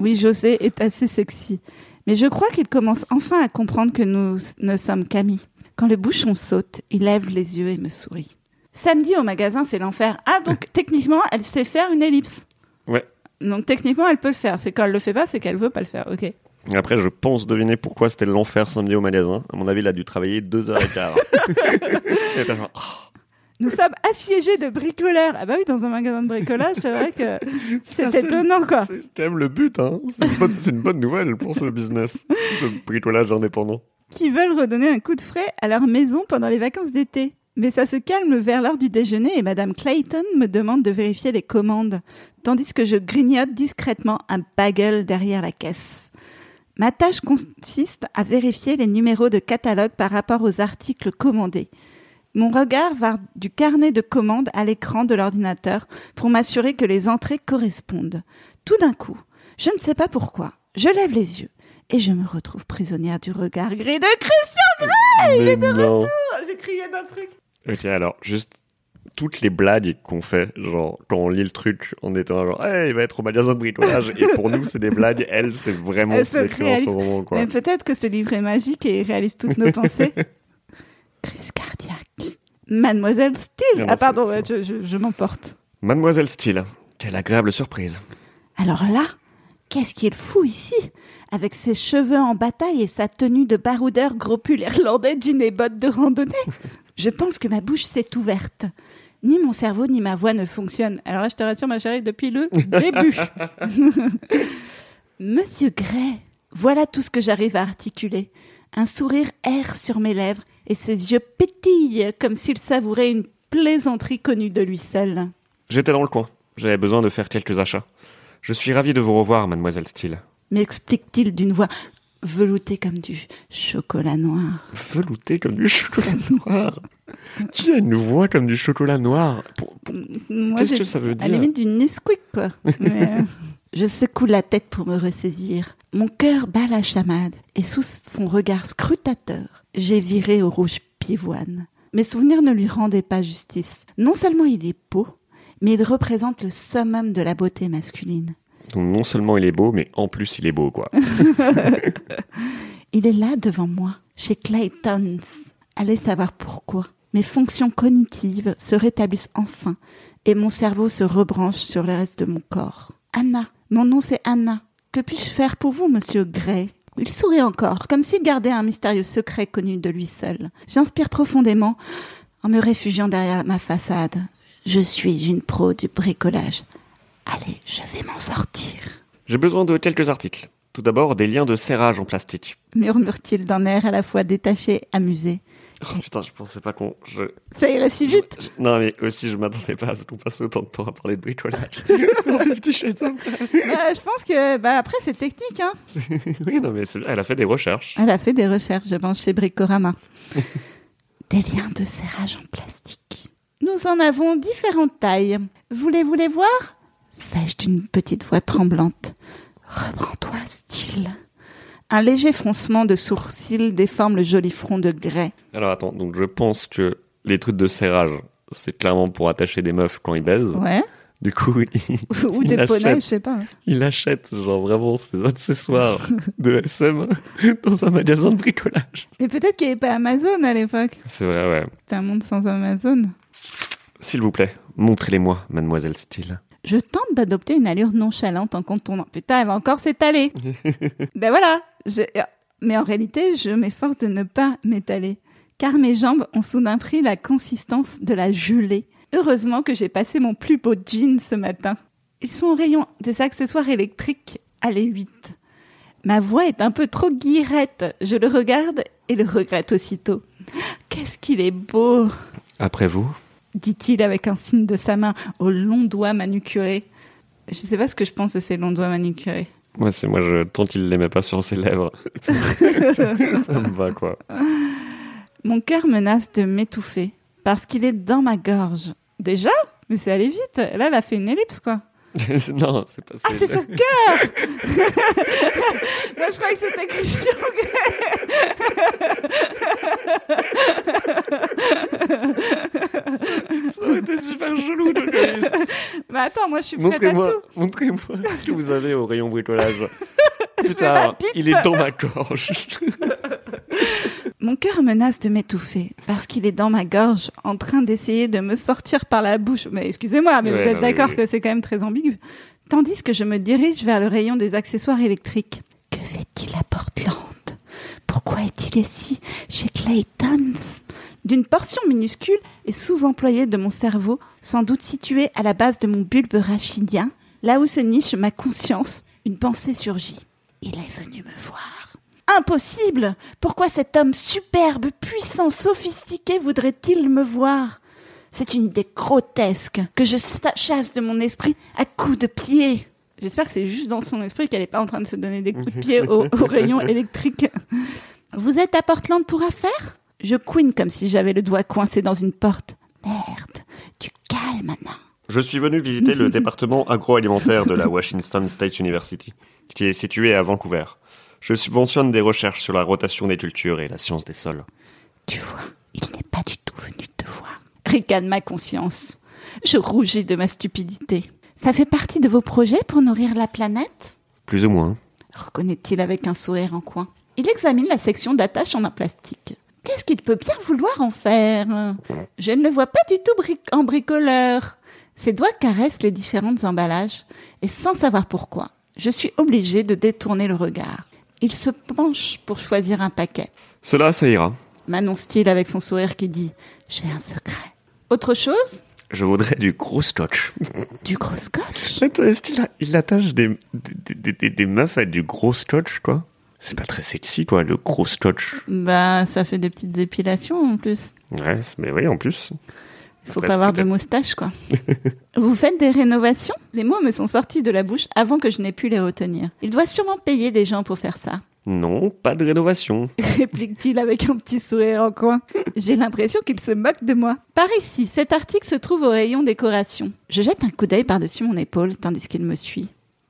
Oui, José est assez sexy. Mais je crois qu'il commence enfin à comprendre que nous ne sommes qu'amis. Quand le bouchon saute, il lève les yeux et me sourit. Samedi au magasin, c'est l'enfer. Ah, donc techniquement, elle sait faire une ellipse. Ouais. Donc techniquement, elle peut le faire. C'est quand elle le fait pas, c'est qu'elle veut pas le faire. Ok. Et Après, je pense deviner pourquoi c'était l'enfer samedi au magasin. À mon avis, il a dû travailler deux heures et quart. Genre, oh, Nous sommes assiégés de bricoleurs. Ah bah oui, dans un magasin de bricolage, c'est vrai que c'est étonnant, quoi. c'est quand même le but, hein. C'est une, bonne- c'est une bonne nouvelle pour ce business. Le bricolage indépendant. qui veulent redonner un coup de frais à leur maison pendant les vacances d'été. Mais ça se calme vers l'heure du déjeuner et Madame Clayton me demande de vérifier les commandes, tandis que je grignote discrètement un bagel derrière la caisse. Ma tâche consiste à vérifier les numéros de catalogue par rapport aux articles commandés. Mon regard va du carnet de commande à l'écran de l'ordinateur pour m'assurer que les entrées correspondent. Tout d'un coup, je ne sais pas pourquoi, je lève les yeux et je me retrouve prisonnière du regard gris de Christian Grey. Il est de non. retour. J'ai crié d'un truc. Ok, alors, juste toutes les blagues qu'on fait, genre, quand on lit le truc en étant genre, hey, il va être au magasin de bricolage, et pour nous, c'est des blagues, elle, c'est vraiment Elle ce en ce moment, quoi. Mais peut-être que ce livre est magique et il réalise toutes nos pensées. Crise cardiaque. Mademoiselle Steele. Ah pardon, c'est- ouais, je, je- je m'emporte. Mademoiselle Steele, quelle agréable surprise. Alors là, qu'est-ce qu'il fout ici? Avec ses cheveux en bataille et sa tenue de baroudeur gros pull irlandais, jean et bottes de randonnée Je pense que ma bouche s'est ouverte. Ni mon cerveau ni ma voix ne fonctionnent. Alors là, je te rassure, ma chérie, depuis le début. Monsieur Gray, voilà tout ce que j'arrive à articuler. Un sourire erre sur mes lèvres et ses yeux pétillent comme s'il savourait une plaisanterie connue de lui seul. J'étais dans le coin. J'avais besoin de faire quelques achats. Je suis ravi de vous revoir, mademoiselle Steele. m'explique-t-il d'une voix veloutée comme du chocolat noir? Velouté comme du chocolat noir. Qui a une voix comme du chocolat noir Qu'est-ce que ça veut À dire? la limite du Nesquik, quoi. Mais, euh, je secoue la tête pour me ressaisir. Mon cœur bat la chamade et sous son regard scrutateur, j'ai viré au rouge pivoine. Mes souvenirs ne lui rendaient pas justice. Non seulement il est beau, mais il représente le summum de la beauté masculine. Donc non seulement il est beau, mais en plus il est beau, quoi. Il est là devant moi, chez Claytons. Allez savoir pourquoi. Mes fonctions cognitives se rétablissent enfin et mon cerveau se rebranche sur le reste de mon corps. Anna, mon nom c'est Anna. Que puis-je faire pour vous, monsieur Gray? Il sourit encore, comme s'il gardait un mystérieux secret connu de lui seul. J'inspire profondément en me réfugiant derrière ma façade. Je suis une pro du bricolage. Allez, je vais m'en sortir. J'ai besoin de quelques articles. Tout d'abord, des liens de serrage en plastique. murmure-t-il d'un air à la fois détaché, amusé. Oh putain, je pensais pas qu'on... Je... Ça irait si vite je- Non, mais aussi, je m'attendais pas à ce qu'on passe autant de temps à parler de bricolage. Bah, Je pense que bah, après c'est technique. Hein. oui, non, mais elle a fait des recherches. Elle a fait des recherches, je pense, chez Bricorama. des liens de serrage en plastique. Nous en avons différentes tailles. Voulez-vous les voir? Fais-je d'une petite voix tremblante. Reprends-toi, style. Un léger froncement de sourcils déforme le joli front de Gray. Alors attends, donc je pense que les trucs de serrage, c'est clairement pour attacher des meufs quand ils baisent. Ouais. Du coup, il, Ou Il des achète. poneys, je sais pas. il achète genre vraiment ses accessoires de SM dans un magasin de bricolage. Mais peut-être qu'il n'y avait pas Amazon à l'époque. C'est vrai, ouais. C'était un monde sans Amazon. S'il vous plaît, montrez-les-moi, mademoiselle Steele. Je tente d'adopter une allure nonchalante en contournant. Putain, elle va encore s'étaler. ben voilà. Je- Mais en réalité, je m'efforce de ne pas m'étaler. Car mes jambes ont soudain pris la consistance de la gelée. Heureusement que j'ai passé mon plus beau jean ce matin. Ils sont au rayon des accessoires électriques à les 8. Ma voix est un peu trop guirette. Je le regarde et le regrette aussitôt. Qu'est-ce qu'il est beau Après vous? Dit-il avec un signe de sa main aux longs doigts manucurés. Je sais pas ce que je pense de ces longs doigts manucurés. Moi, c'est moi, je, tant qu'il les met pas sur ses lèvres. ça me va, quoi. Mon cœur menace de m'étouffer parce qu'il est dans ma gorge. Déjà? Mais c'est allé vite. Là, elle a fait une ellipse, quoi. non, c'est pas Ah, c'est son cœur Moi, je croyais que c'était Christian Ça aurait été super chelou de Mais attends, moi, je suis prête à Montrez-moi, tout. montrez-moi ce que vous avez au rayon bricolage. la Putain, il est dans ma gorge. Mon cœur menace de m'étouffer parce qu'il est dans ma gorge en train d'essayer de me sortir par la bouche. Mais excusez-moi, mais Ouais, vous êtes d'accord oui. que c'est quand même très ambigu. Tandis que je me dirige vers le rayon des accessoires électriques. Que fait-il à Portland? Pourquoi est-il ici, chez Claytons? D'une portion minuscule et sous-employée de mon cerveau, sans doute située à la base de mon bulbe rachidien, là où se niche ma conscience, une pensée surgit. Il est venu me voir. Impossible Pourquoi cet homme superbe, puissant, sophistiqué voudrait-il me voir? C'est une idée grotesque que je chasse de mon esprit à coups de pied. J'espère que c'est juste dans son esprit qu'elle n'est pas en train de se donner des coups de pied au, au rayon électrique. Vous êtes à Portland pour affaires? Je couine comme si j'avais le doigt coincé dans une porte. Merde, tu calmes maintenant. Je suis venu visiter le département agroalimentaire de la Washington State University, qui est situé à Vancouver. Je subventionne des recherches sur la rotation des cultures et la science des sols. Tu vois, il n'est pas du tout venu te voir. Ricane ma conscience. Je rougis de ma stupidité. Ça fait partie de vos projets pour nourrir la planète? Plus ou moins. reconnaît-il avec un sourire en coin. Il examine la section d'attache en un plastique. Qu'est-ce qu'il peut bien vouloir en faire? Je ne le vois pas du tout bri- en bricoleur. Ses doigts caressent les différents emballages, et sans savoir pourquoi, je suis obligée de détourner le regard. Il se penche pour choisir un paquet. Cela, ça ira. M'annonce-t-il avec son sourire qui dit J'ai un secret. Autre chose Je voudrais du gros scotch. Du gros scotch? Est-ce qu'il a- il attache des, des, des- des- des meufs avec du gros scotch, quoi C'est pas très sexy, quoi, le gros scotch. Bah, ça fait des petites épilations en plus. Ouais, mais oui, en plus. Il faut pas avoir de moustache, quoi. Vous faites des rénovations? Les mots me sont sortis de la bouche avant que je n'ai pu les retenir. Il doit sûrement payer des gens pour faire ça. Non, pas de rénovation. Réplique-t-il avec un petit sourire en coin. J'ai l'impression qu'il se moque de moi. Par ici, cet article se trouve au rayon décoration. Je jette un coup d'œil par-dessus mon épaule tandis qu'il me suit.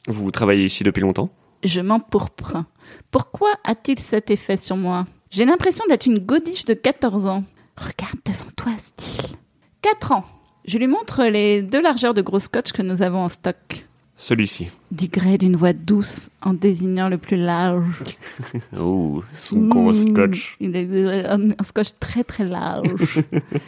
Vous travaillez ici depuis longtemps? Je m'empourpre. Pourquoi a-t-il cet effet sur moi? J'ai l'impression d'être une godiche de 14 ans. Regarde devant toi, style. 4 ans. Je lui montre les deux largeurs de gros scotch que nous avons en stock. Celui-ci. Dit Gray d'une voix douce en désignant le plus large. Oh, son gros Mmh, scotch. Il est un, un scotch très très large.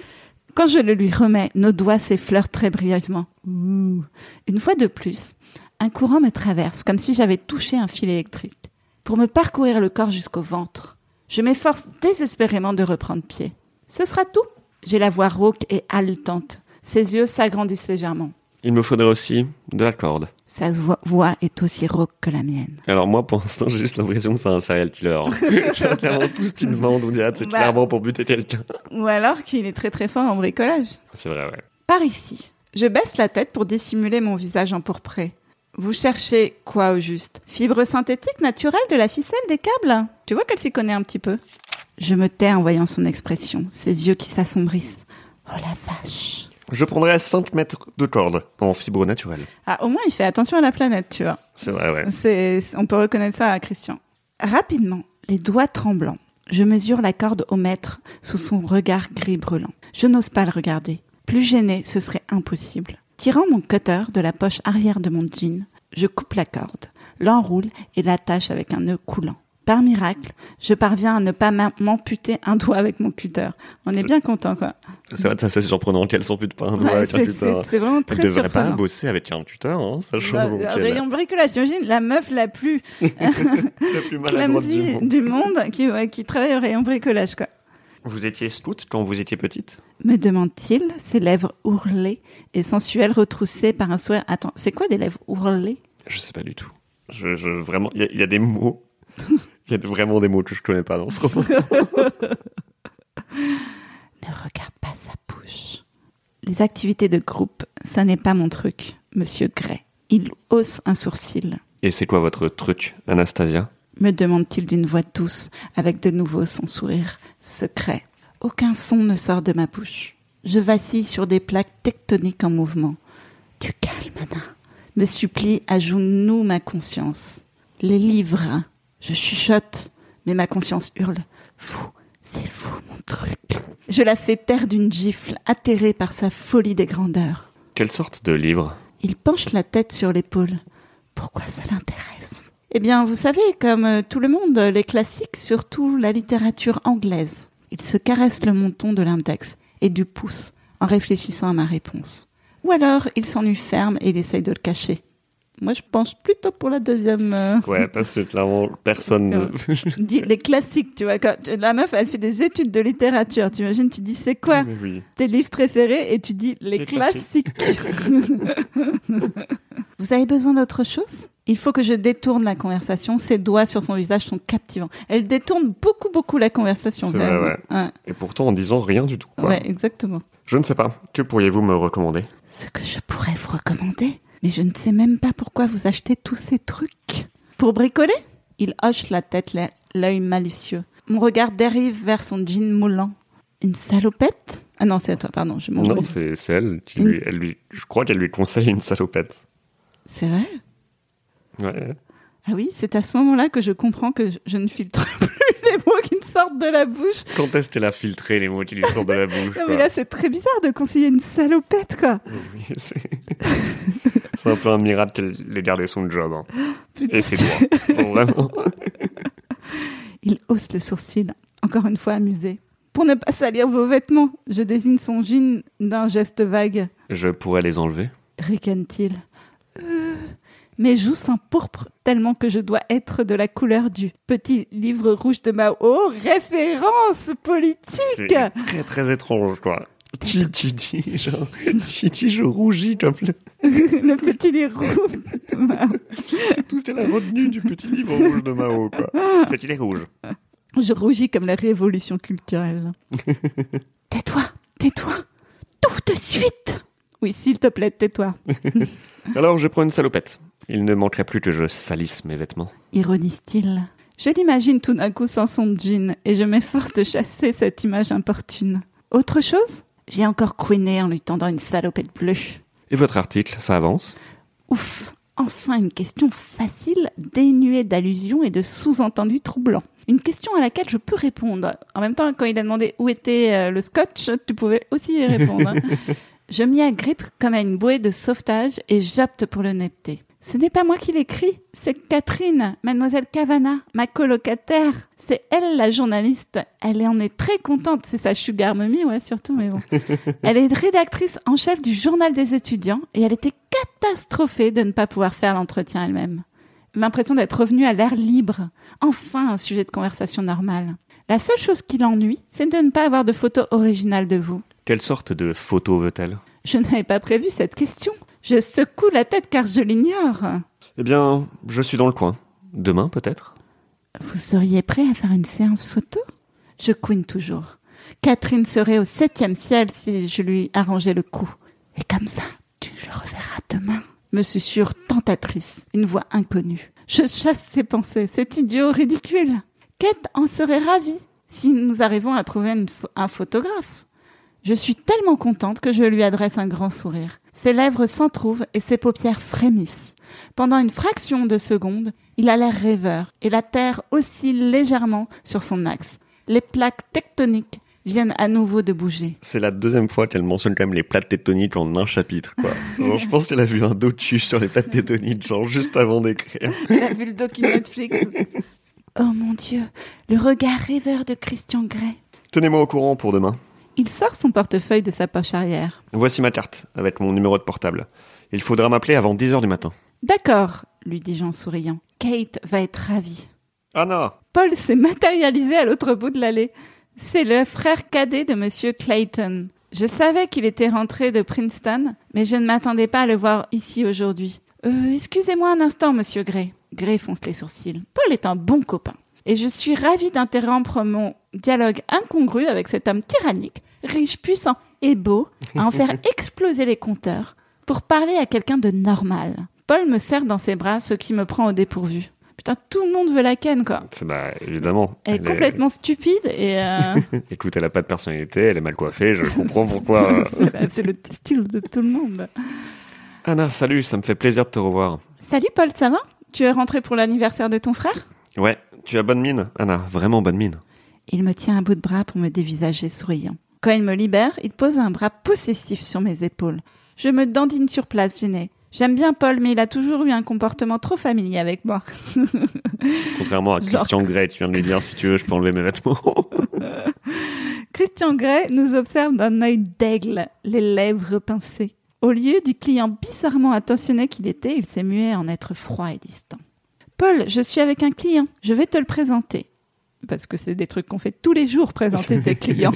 Quand je le lui remets, nos doigts s'effleurent très brièvement. Ouh. Une fois de plus, un courant me traverse comme si j'avais touché un fil électrique pour me parcourir le corps jusqu'au ventre. Je m'efforce désespérément de reprendre pied. Ce sera tout. J'ai la voix rauque et haletante. Ses yeux s'agrandissent légèrement. Il me faudrait aussi de la corde. Sa vo- voix est aussi rauque que la mienne. Alors moi, pour l'instant, j'ai juste l'impression que c'est un serial killer. Genre, clairement, tout ce qu'il demande, on dirait c'est Bah. clairement pour buter quelqu'un. Ou alors qu'il est très très fort en bricolage. C'est vrai, ouais. Par ici. Je baisse la tête pour dissimuler mon visage empourpré. Vous cherchez quoi au juste? Fibre synthétique naturelle de la ficelle des câbles? Tu vois qu'elle s'y connaît un petit peu. Je me tais en voyant son expression, ses yeux qui s'assombrissent. Oh la vache. Je prendrais 5 mètres de corde en fibre naturelle. Ah, au moins il fait attention à la planète, tu vois. C'est vrai, ouais. C'est, on peut reconnaître ça à Christian. Rapidement, les doigts tremblants, je mesure la corde au mètre sous son regard gris brûlant. Je n'ose pas le regarder. Plus gêné, ce serait impossible. Tirant mon cutter de la poche arrière de mon jean, je coupe la corde, l'enroule et l'attache avec un nœud coulant. Par miracle, je parviens à ne pas m'am- m'amputer un doigt avec mon cutter. On est bien content, quoi. C'est vrai, ça, c'est surprenant qu'elle s'en pute pas un doigt Ouais, avec un c'est, tuteur. c'est- vraiment Elle très devrait pas surprenant. bosser avec un tuteur, hein, sachant Bah, qu'elle rayon bricolage, t'imagines la meuf la plus la plus maladroite du monde. du monde qui, ouais, qui travaille au rayon bricolage, quoi. Vous étiez scout quand vous étiez petite? Me demande-t-il, ses lèvres ourlées et sensuelles retroussées par un sourire. Attends, c'est quoi des lèvres ourlées? Je sais pas du tout. Je, je vraiment, il y, a- il y a des mots. Il y a vraiment des mots que je connais pas dans ce roman. Ne regarde pas sa bouche. Les activités de groupe, ça n'est pas mon truc, monsieur Gray. Il hausse un sourcil. Et c'est quoi votre truc, Anastasia? Me demande-t-il d'une voix douce, avec de nouveau son sourire secret. Aucun son ne sort de ma bouche. Je vacille sur des plaques tectoniques en mouvement. Tu calmes, Anna. Me supplie à genoux ma conscience. Les livres. Je chuchote, mais ma conscience hurle. Vous, c'est vous, mon truc. Je la fais taire d'une gifle, atterrée par sa folie des grandeurs. Quelle sorte de livre? Il penche la tête sur l'épaule. Pourquoi ça l'intéresse? Eh bien, vous savez, comme euh, tout le monde, les classiques, surtout la littérature anglaise. Il se caresse le menton de l'index et du pouce en réfléchissant à ma réponse. Ou alors, il s'ennuie ferme et il essaye de le cacher. Moi, je pense plutôt pour la deuxième. euh, Ouais, parce que clairement, personne ne... les classiques, tu vois. Quand la meuf, elle fait des études de littérature. T'imagines, tu dis c'est quoi oui. tes livres préférés? Et tu dis les, Les classiques. Vous avez besoin d'autre chose? Il faut que je détourne la conversation. Ses doigts sur son visage sont captivants. Elle détourne beaucoup, beaucoup la conversation. Vrai, même. Ouais, Et pourtant en disant rien du tout. quoi. ouais, exactement. Je ne sais pas. Que pourriez-vous me recommander? Ce que je pourrais vous recommander, Mais je ne sais même pas pourquoi vous achetez tous ces trucs. Pour bricoler? Il hoche la tête, l'œil malicieux. Mon regard dérive vers son jean moulant. Une salopette? Ah non, c'est à toi, pardon, je m'en Non, c'est elle. Qui lui, elle lui, je crois qu'elle lui conseille une salopette. C'est vrai? Ouais. Ah oui, c'est à ce moment-là que je comprends que je, ne filtre plus les mots qui me sortent de la bouche. Quand est-ce qu'elle a filtré les mots qui lui sortent de la bouche Non, mais là, c'est très bizarre de conseiller une salopette, quoi. Oui, c'est... c'est un peu un miracle qu'elle ait gardé son job. Hein. Et c'est toi, vraiment. Il hausse le sourcil, encore une fois amusé. Pour ne pas salir vos vêtements, je désigne son jean d'un geste vague. Je pourrais les enlever ricane-t-il. Euh, mes joues pourpre tellement que je dois être de la couleur du petit livre rouge de Mao. Référence politique C'est très très étrange, quoi. Titi, dis, genre, Titi, je rougis comme le... le petit livre rouge de Mao. Tout ce qu'elle a retenu du petit livre rouge de Mao, quoi. C'est qu'il est rouge. Je rougis comme la révolution culturelle. tais-toi, tais-toi, tout de suite Oui, s'il te plaît, tais-toi. Alors je prends une salopette. Il ne manquerait plus que je salisse mes vêtements. Ironise-t-il. Je l'imagine tout d'un coup sans son jean et je m'efforce de chasser cette image importune. Autre chose? J'ai encore couiné en lui tendant une salopette bleue. Et votre article, ça avance? Ouf Enfin une question facile, dénuée d'allusions et de sous-entendus troublants. Une question à laquelle je peux répondre. En même temps, quand il a demandé où était euh, le scotch, tu pouvais aussi y répondre. Hein. je m'y agrippe comme à une bouée de sauvetage et j'opte pour l'honnêteté. Ce n'est pas moi qui l'écris, c'est Catherine, mademoiselle Cavana, ma colocataire. C'est elle la journaliste. Elle en est très contente, c'est sa sugar mummy, ouais, surtout, mais bon. Elle est rédactrice en chef du journal des étudiants et elle était catastrophée de ne pas pouvoir faire l'entretien elle-même. L'impression d'être revenue à l'air libre. Enfin, un sujet de conversation normal. La seule chose qui l'ennuie, c'est de ne pas avoir de photo originale de vous. Quelle sorte de photo veut-elle? Je n'avais pas prévu cette question. Je secoue la tête car je l'ignore. Eh bien, je suis dans le coin. Demain, peut-être Vous seriez prêt à faire une séance photo? Je couine toujours. Catherine serait au septième ciel si je lui arrangeais le coup. Et comme ça, tu le reverras demain. Me susurre tentatrice, une voix inconnue. Je chasse ses pensées, c'est idiot, ridicule. Kate en serait ravie si nous arrivons à trouver un photographe. Je suis tellement contente que je lui adresse un grand sourire. Ses lèvres s'entr'ouvrent et ses paupières frémissent. Pendant une fraction de seconde, il a l'air rêveur et la terre oscille légèrement sur son axe. Les plaques tectoniques viennent à nouveau de bouger. C'est la deuxième fois qu'elle mentionne quand même les plaques tectoniques en un chapitre, quoi. je pense qu'elle a vu un docu sur les plaques tectoniques, genre juste avant d'écrire. Elle a vu le docu Netflix. oh mon dieu, le regard rêveur de Christian Grey. Tenez-moi au courant pour demain. Il sort son portefeuille de sa poche arrière. Voici ma carte, avec mon numéro de portable. Il faudra m'appeler avant 10 heures du matin. D'accord, lui dis-je en souriant. Kate va être ravie. Anna Paul s'est matérialisé à l'autre bout de l'allée. C'est le frère cadet de Monsieur Clayton. Je savais qu'il était rentré de Princeton, mais je ne m'attendais pas à le voir ici aujourd'hui. Euh, excusez-moi un instant, Monsieur Gray. Gray fonce les sourcils. Paul est un bon copain. Et je suis ravie d'interrompre mon dialogue incongru avec cet homme tyrannique riche, puissant et beau, à en faire exploser les compteurs pour parler à quelqu'un de normal. Paul me serre dans ses bras, ce qui me prend au dépourvu. Putain, tout le monde veut la ken, quoi. Bah, évidemment. Elle, est complètement stupide et. Euh, Écoute, elle a pas de personnalité, elle est mal coiffée, je comprends pourquoi. c'est le style de tout le monde. Anna, salut, ça me fait plaisir de te revoir. Salut Paul, ça va? Tu es rentré pour l'anniversaire de ton frère? Ouais, tu as bonne mine, Anna, vraiment bonne mine. Il me tient un bout de bras pour me dévisager souriant. Quand il me libère, il pose un bras possessif sur mes épaules. Je me dandine sur place, gênée. J'aime bien Paul, mais il a toujours eu un comportement trop familier avec moi. Contrairement à Christian Grey, tu viens de lui dire si tu veux, je peux enlever mes vêtements. Christian Grey nous observe d'un œil d'aigle, les lèvres pincées. Au lieu du client bizarrement attentionné qu'il était, il s'est mué en être froid et distant. Paul, je suis avec un client, je vais te le présenter parce que c'est des trucs qu'on fait tous les jours, présenter tes clients.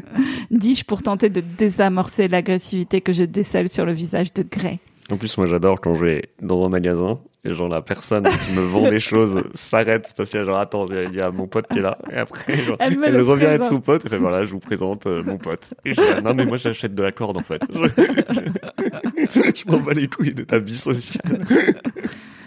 Dis-je pour tenter de désamorcer l'agressivité que je décèle sur le visage de Gray. En plus, moi, j'adore quand je vais dans un magasin et genre la personne qui me vend des choses s'arrête parce qu'il y a genre attends, il y a- il y, a mon pote qui est là et après genre, Elle elle, le revient être présente. son pote et fait voilà, je vous présente euh, mon pote. Et je dis, non mais moi j'achète de la corde en fait. Je, je m'en bats les couilles de ta vie sociale.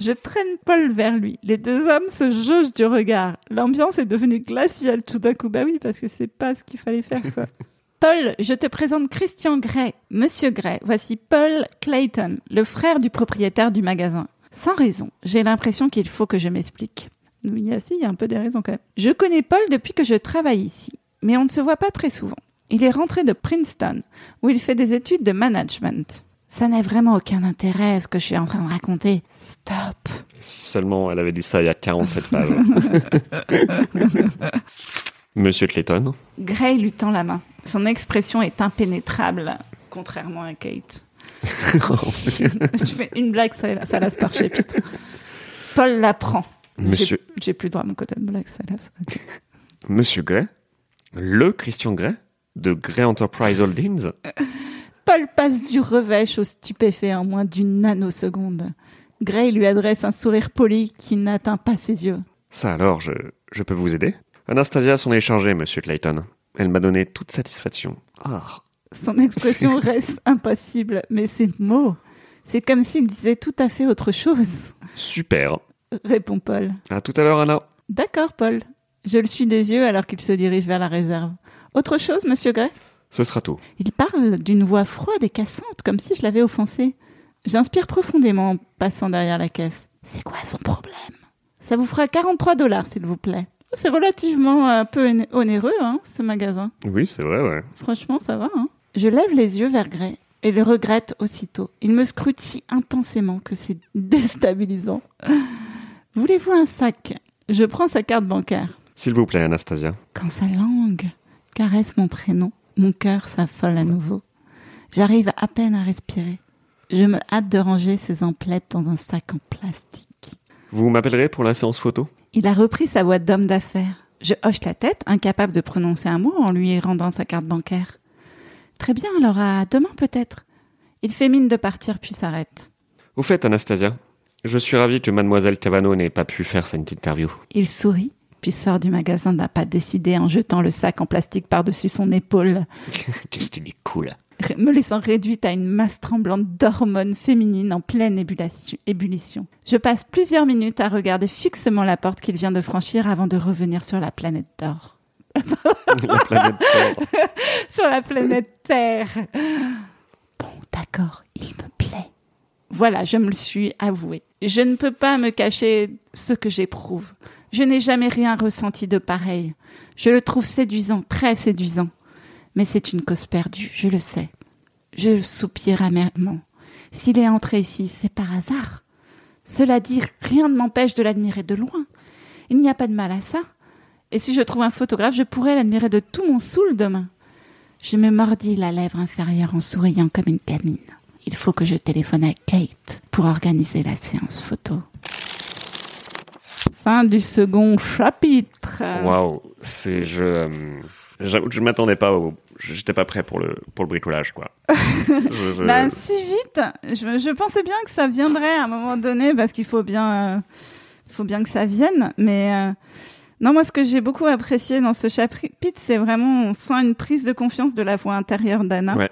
Je traîne Paul vers lui. Les deux hommes se jaugent du regard. L'ambiance est devenue glaciale tout d'un coup. Bah oui, parce que c'est pas ce qu'il fallait faire, quoi. Paul, je te présente Christian Gray. Monsieur Gray, voici Paul Clayton, le frère du propriétaire du magasin. Sans raison, j'ai l'impression qu'il faut que je m'explique. Il y a, si, il y a un peu des raisons quand même. Je connais Paul depuis que je travaille ici, mais on ne se voit pas très souvent. Il est rentré de Princeton, où il fait des études de management. Ça n'a vraiment aucun intérêt, ce que je suis en train de raconter. Stop. Si seulement elle avait dit ça il y a 47 pages. Monsieur Clayton, Gray lui tend la main. Son expression est impénétrable, contrairement à Kate. je fais une blague, ça, ça lasse par chapitre. Paul la prend. Monsieur, J'ai plus droit à mon côté de blague, ça lasse. Monsieur Gray, le Christian Gray de Gray Enterprise Holdings. Paul passe du revêche au stupéfait en moins d'une nanoseconde. Gray lui adresse un sourire poli qui n'atteint pas ses yeux. Ça alors, je, je peux vous aider? Anastasia s'en est chargée, Monsieur Clayton. Elle m'a donné toute satisfaction. Ah, Son expression reste impassible, mais ses mots, c'est comme s'il disait tout à fait autre chose, super. répond Paul. À tout à l'heure, Anna. D'accord, Paul. Je le suis des yeux alors qu'il se dirige vers la réserve. Autre chose, monsieur Gray? Ce sera tout. Il parle d'une voix froide et cassante, comme si je l'avais offensé. J'inspire profondément en passant derrière la caisse. C'est quoi son problème? Ça vous fera 43 dollars, s'il vous plaît. C'est relativement euh, peu oné- onéreux, hein, ce magasin. Oui, c'est vrai, ouais. Franchement, ça va. Hein. Je lève les yeux vers Gray et le regrette aussitôt. Il me scrute si intensément que c'est déstabilisant. Voulez-vous un sac? Je prends sa carte bancaire. S'il vous plaît, Anastasia. Quand sa langue caresse mon prénom, mon cœur s'affole à nouveau. J'arrive à peine à respirer. Je me hâte de ranger ses emplettes dans un sac en plastique. Vous m'appellerez pour la séance photo? Il a repris sa voix d'homme d'affaires. Je hoche la tête, incapable de prononcer un mot en lui rendant sa carte bancaire. Très bien, alors à demain peut-être. Il fait mine de partir puis s'arrête. Au fait, Anastasia, je suis ravi que Mademoiselle Cavano n'ait pas pu faire cette interview. Il sourit, puis sort du magasin d'un pas décidé en jetant le sac en plastique par-dessus son épaule, Qu'est-ce qu'il est cool. me laissant réduite à une masse tremblante d'hormones féminines en pleine ébullition-. Je passe plusieurs minutes à regarder fixement la porte qu'il vient de franchir avant de revenir sur la planète d'or. la planète Terre. sur la planète Terre. Bon, d'accord, il me plaît. Voilà, je me le suis avoué. Je ne peux pas me cacher ce que j'éprouve. Je n'ai jamais rien ressenti de pareil. Je le trouve séduisant, très séduisant. Mais c'est une cause perdue, je le sais. Je soupire amèrement. S'il est entré ici, c'est par hasard. Cela dit, rien ne m'empêche de l'admirer de loin. Il n'y a pas de mal à ça. Et si je trouve un photographe, je pourrais l'admirer de tout mon soul demain. Je me mordis la lèvre inférieure en souriant comme une gamine. Il faut que je téléphone à Kate pour organiser la séance photo. Fin du second chapitre. Waouh, c'est je euh, je m'attendais pas au j'étais pas prêt pour le pour le bricolage quoi. Je- je- Bah, si vite, je, je pensais bien que ça viendrait à un moment donné parce qu'il faut bien, euh, faut bien que ça vienne. Mais euh, non, moi, ce que j'ai beaucoup apprécié dans ce chapitre, c'est vraiment, on sent une prise de confiance de la voix intérieure d'Anna. Ouais.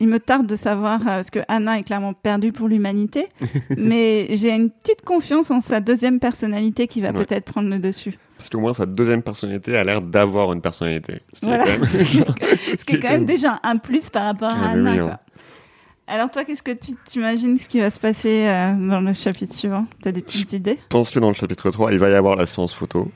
Il me tarde de savoir euh, parce que Anna est clairement perdue pour l'humanité, mais j'ai une petite confiance en sa deuxième personnalité qui va Ouais. peut-être prendre le dessus. Parce qu'au moins sa deuxième personnalité a l'air d'avoir une personnalité. Ce qui est Voilà. quand même- Ce qui est quand même déjà un plus par rapport à Ah, Anna. oui, quoi. hein. Alors toi, qu'est-ce que tu t'imagines ce qui va se passer euh, dans le chapitre suivant? T'as des petites idées? Pense que dans le chapitre 3, il va y avoir la séance photo.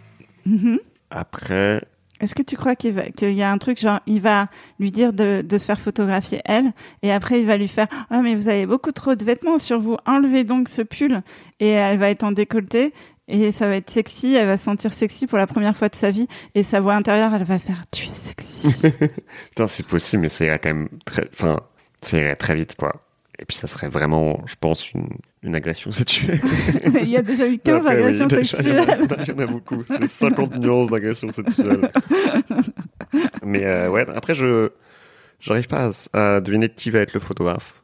Mhm. Après, Est-ce que tu crois qu'il y a un truc genre il va lui dire de, se faire photographier elle et après il va lui faire ah mais vous avez beaucoup trop de vêtements sur vous enlevez donc ce pull et elle va être en décolleté et ça va être sexy elle va se sentir sexy pour la première fois de sa vie et sa voix intérieure elle va faire tu es sexy putain, c'est possible, mais ça irait quand même très, enfin, très vite, quoi. Et puis ça serait vraiment, je pense, une, une agression sexuelle. Mais il y a déjà eu 15 Après, oui, agressions déjà, sexuelles Il y en a beaucoup. C'est 50 nuances d'agression sexuelle. Mais euh, ouais, après, je j'arrive pas à, à deviner qui va être le photographe.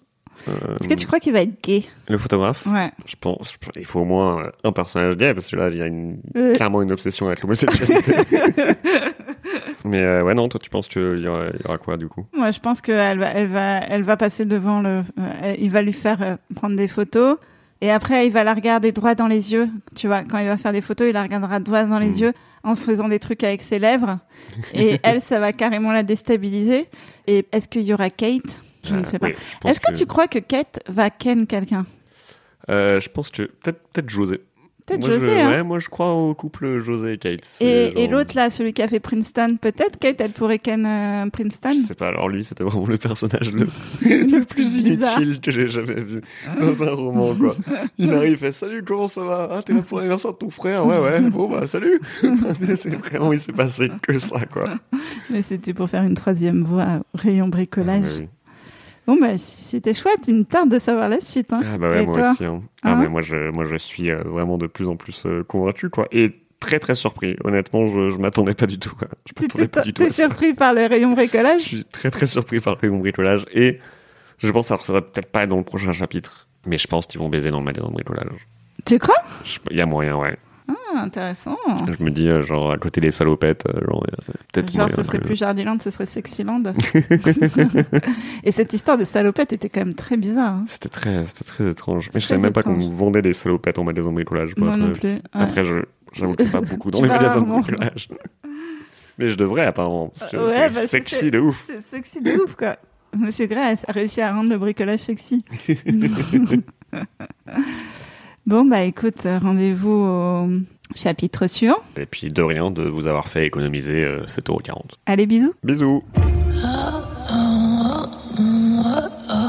Euh, Est-ce que tu crois qu'il va être gay? Le photographe? Ouais. Je pense, je pense- il faut au moins un personnage gay, parce que là, il y a une, Euh. clairement une obsession avec l'homosexualité. Mais euh, ouais, non, toi, tu penses qu'il y, y aura quoi, du coup? Moi, je pense qu'elle va, elle va, elle va passer devant le. euh, il va lui faire euh, prendre des photos. Et après, il va la regarder droit dans les yeux. Tu vois, quand il va faire des photos, il la regardera droit dans les Mm. yeux en faisant des trucs avec ses lèvres. Et elle, ça va carrément la déstabiliser. Et est-ce qu'il y aura Kate? Je ne sais pas. oui, Est-ce que, tu crois que Kate va ken quelqu'un? Je pense que peut-être peut-être José. Peut-être José, je, hein. Ouais, moi je crois au couple José et Kate. Et, l'autre là, celui qui a fait Princeton, peut-être Kate, elle pourrait ken euh, Princeton. Je sais pas, alors lui c'était vraiment le personnage le, Le plus bizarre. inutile que j'ai jamais vu dans un roman quoi. Il arrive, il fait salut, comment ça va? Ah, t'es là pour l'anniversaire de ton frère? Ouais, ouais, bon bah salut C'est vraiment, il s'est passé que ça quoi. Mais c'était pour faire une troisième voix rayon bricolage. Ah, oui. Bon, bah, c'était chouette. Il me tarde de savoir la suite. Hein. Ah, bah ouais, Et moi toi aussi. hein. Ah, Hein mais moi je, moi je suis euh, vraiment de plus en plus euh, convaincu quoi. Et très très surpris. Honnêtement, je, je m'attendais pas du tout quoi. Je Tu pas du tout surpris par le rayon Je bricolage suis très très surpris par le bricolage et je pense, alors ça va peut-être pas être dans le prochain chapitre, mais je pense qu'ils vont baiser dans le magasin de bricolage. Tu crois? Je- Il y a moyen, ouais. Ah, Intéressant. Je me dis, euh, genre, à côté des salopettes, euh, genre, a peut-être Genre, moyen ce serait plus Jardiland, ce serait Sexyland. Et cette histoire de salopette était quand même très bizarre. hein. C'était très, c'était très étrange. Mais je savais même pas qu'on vendait des salopettes en magasin de bricolage. Moi après, non plus. ouais. Après, je, j'avoue que pas beaucoup dans les magasins de bricolage. Mais je devrais, apparemment. Parce que Ouais, c'est sexy c'est- de ouf. C'est sexy de ouf, quoi. Monsieur Gray a réussi à rendre le bricolage sexy. Bon, bah écoute, rendez-vous au chapitre suivant. Et puis, de rien, de vous avoir fait économiser euh, 7,40€. Allez, bisous. Bisous. Ah, ah, ah,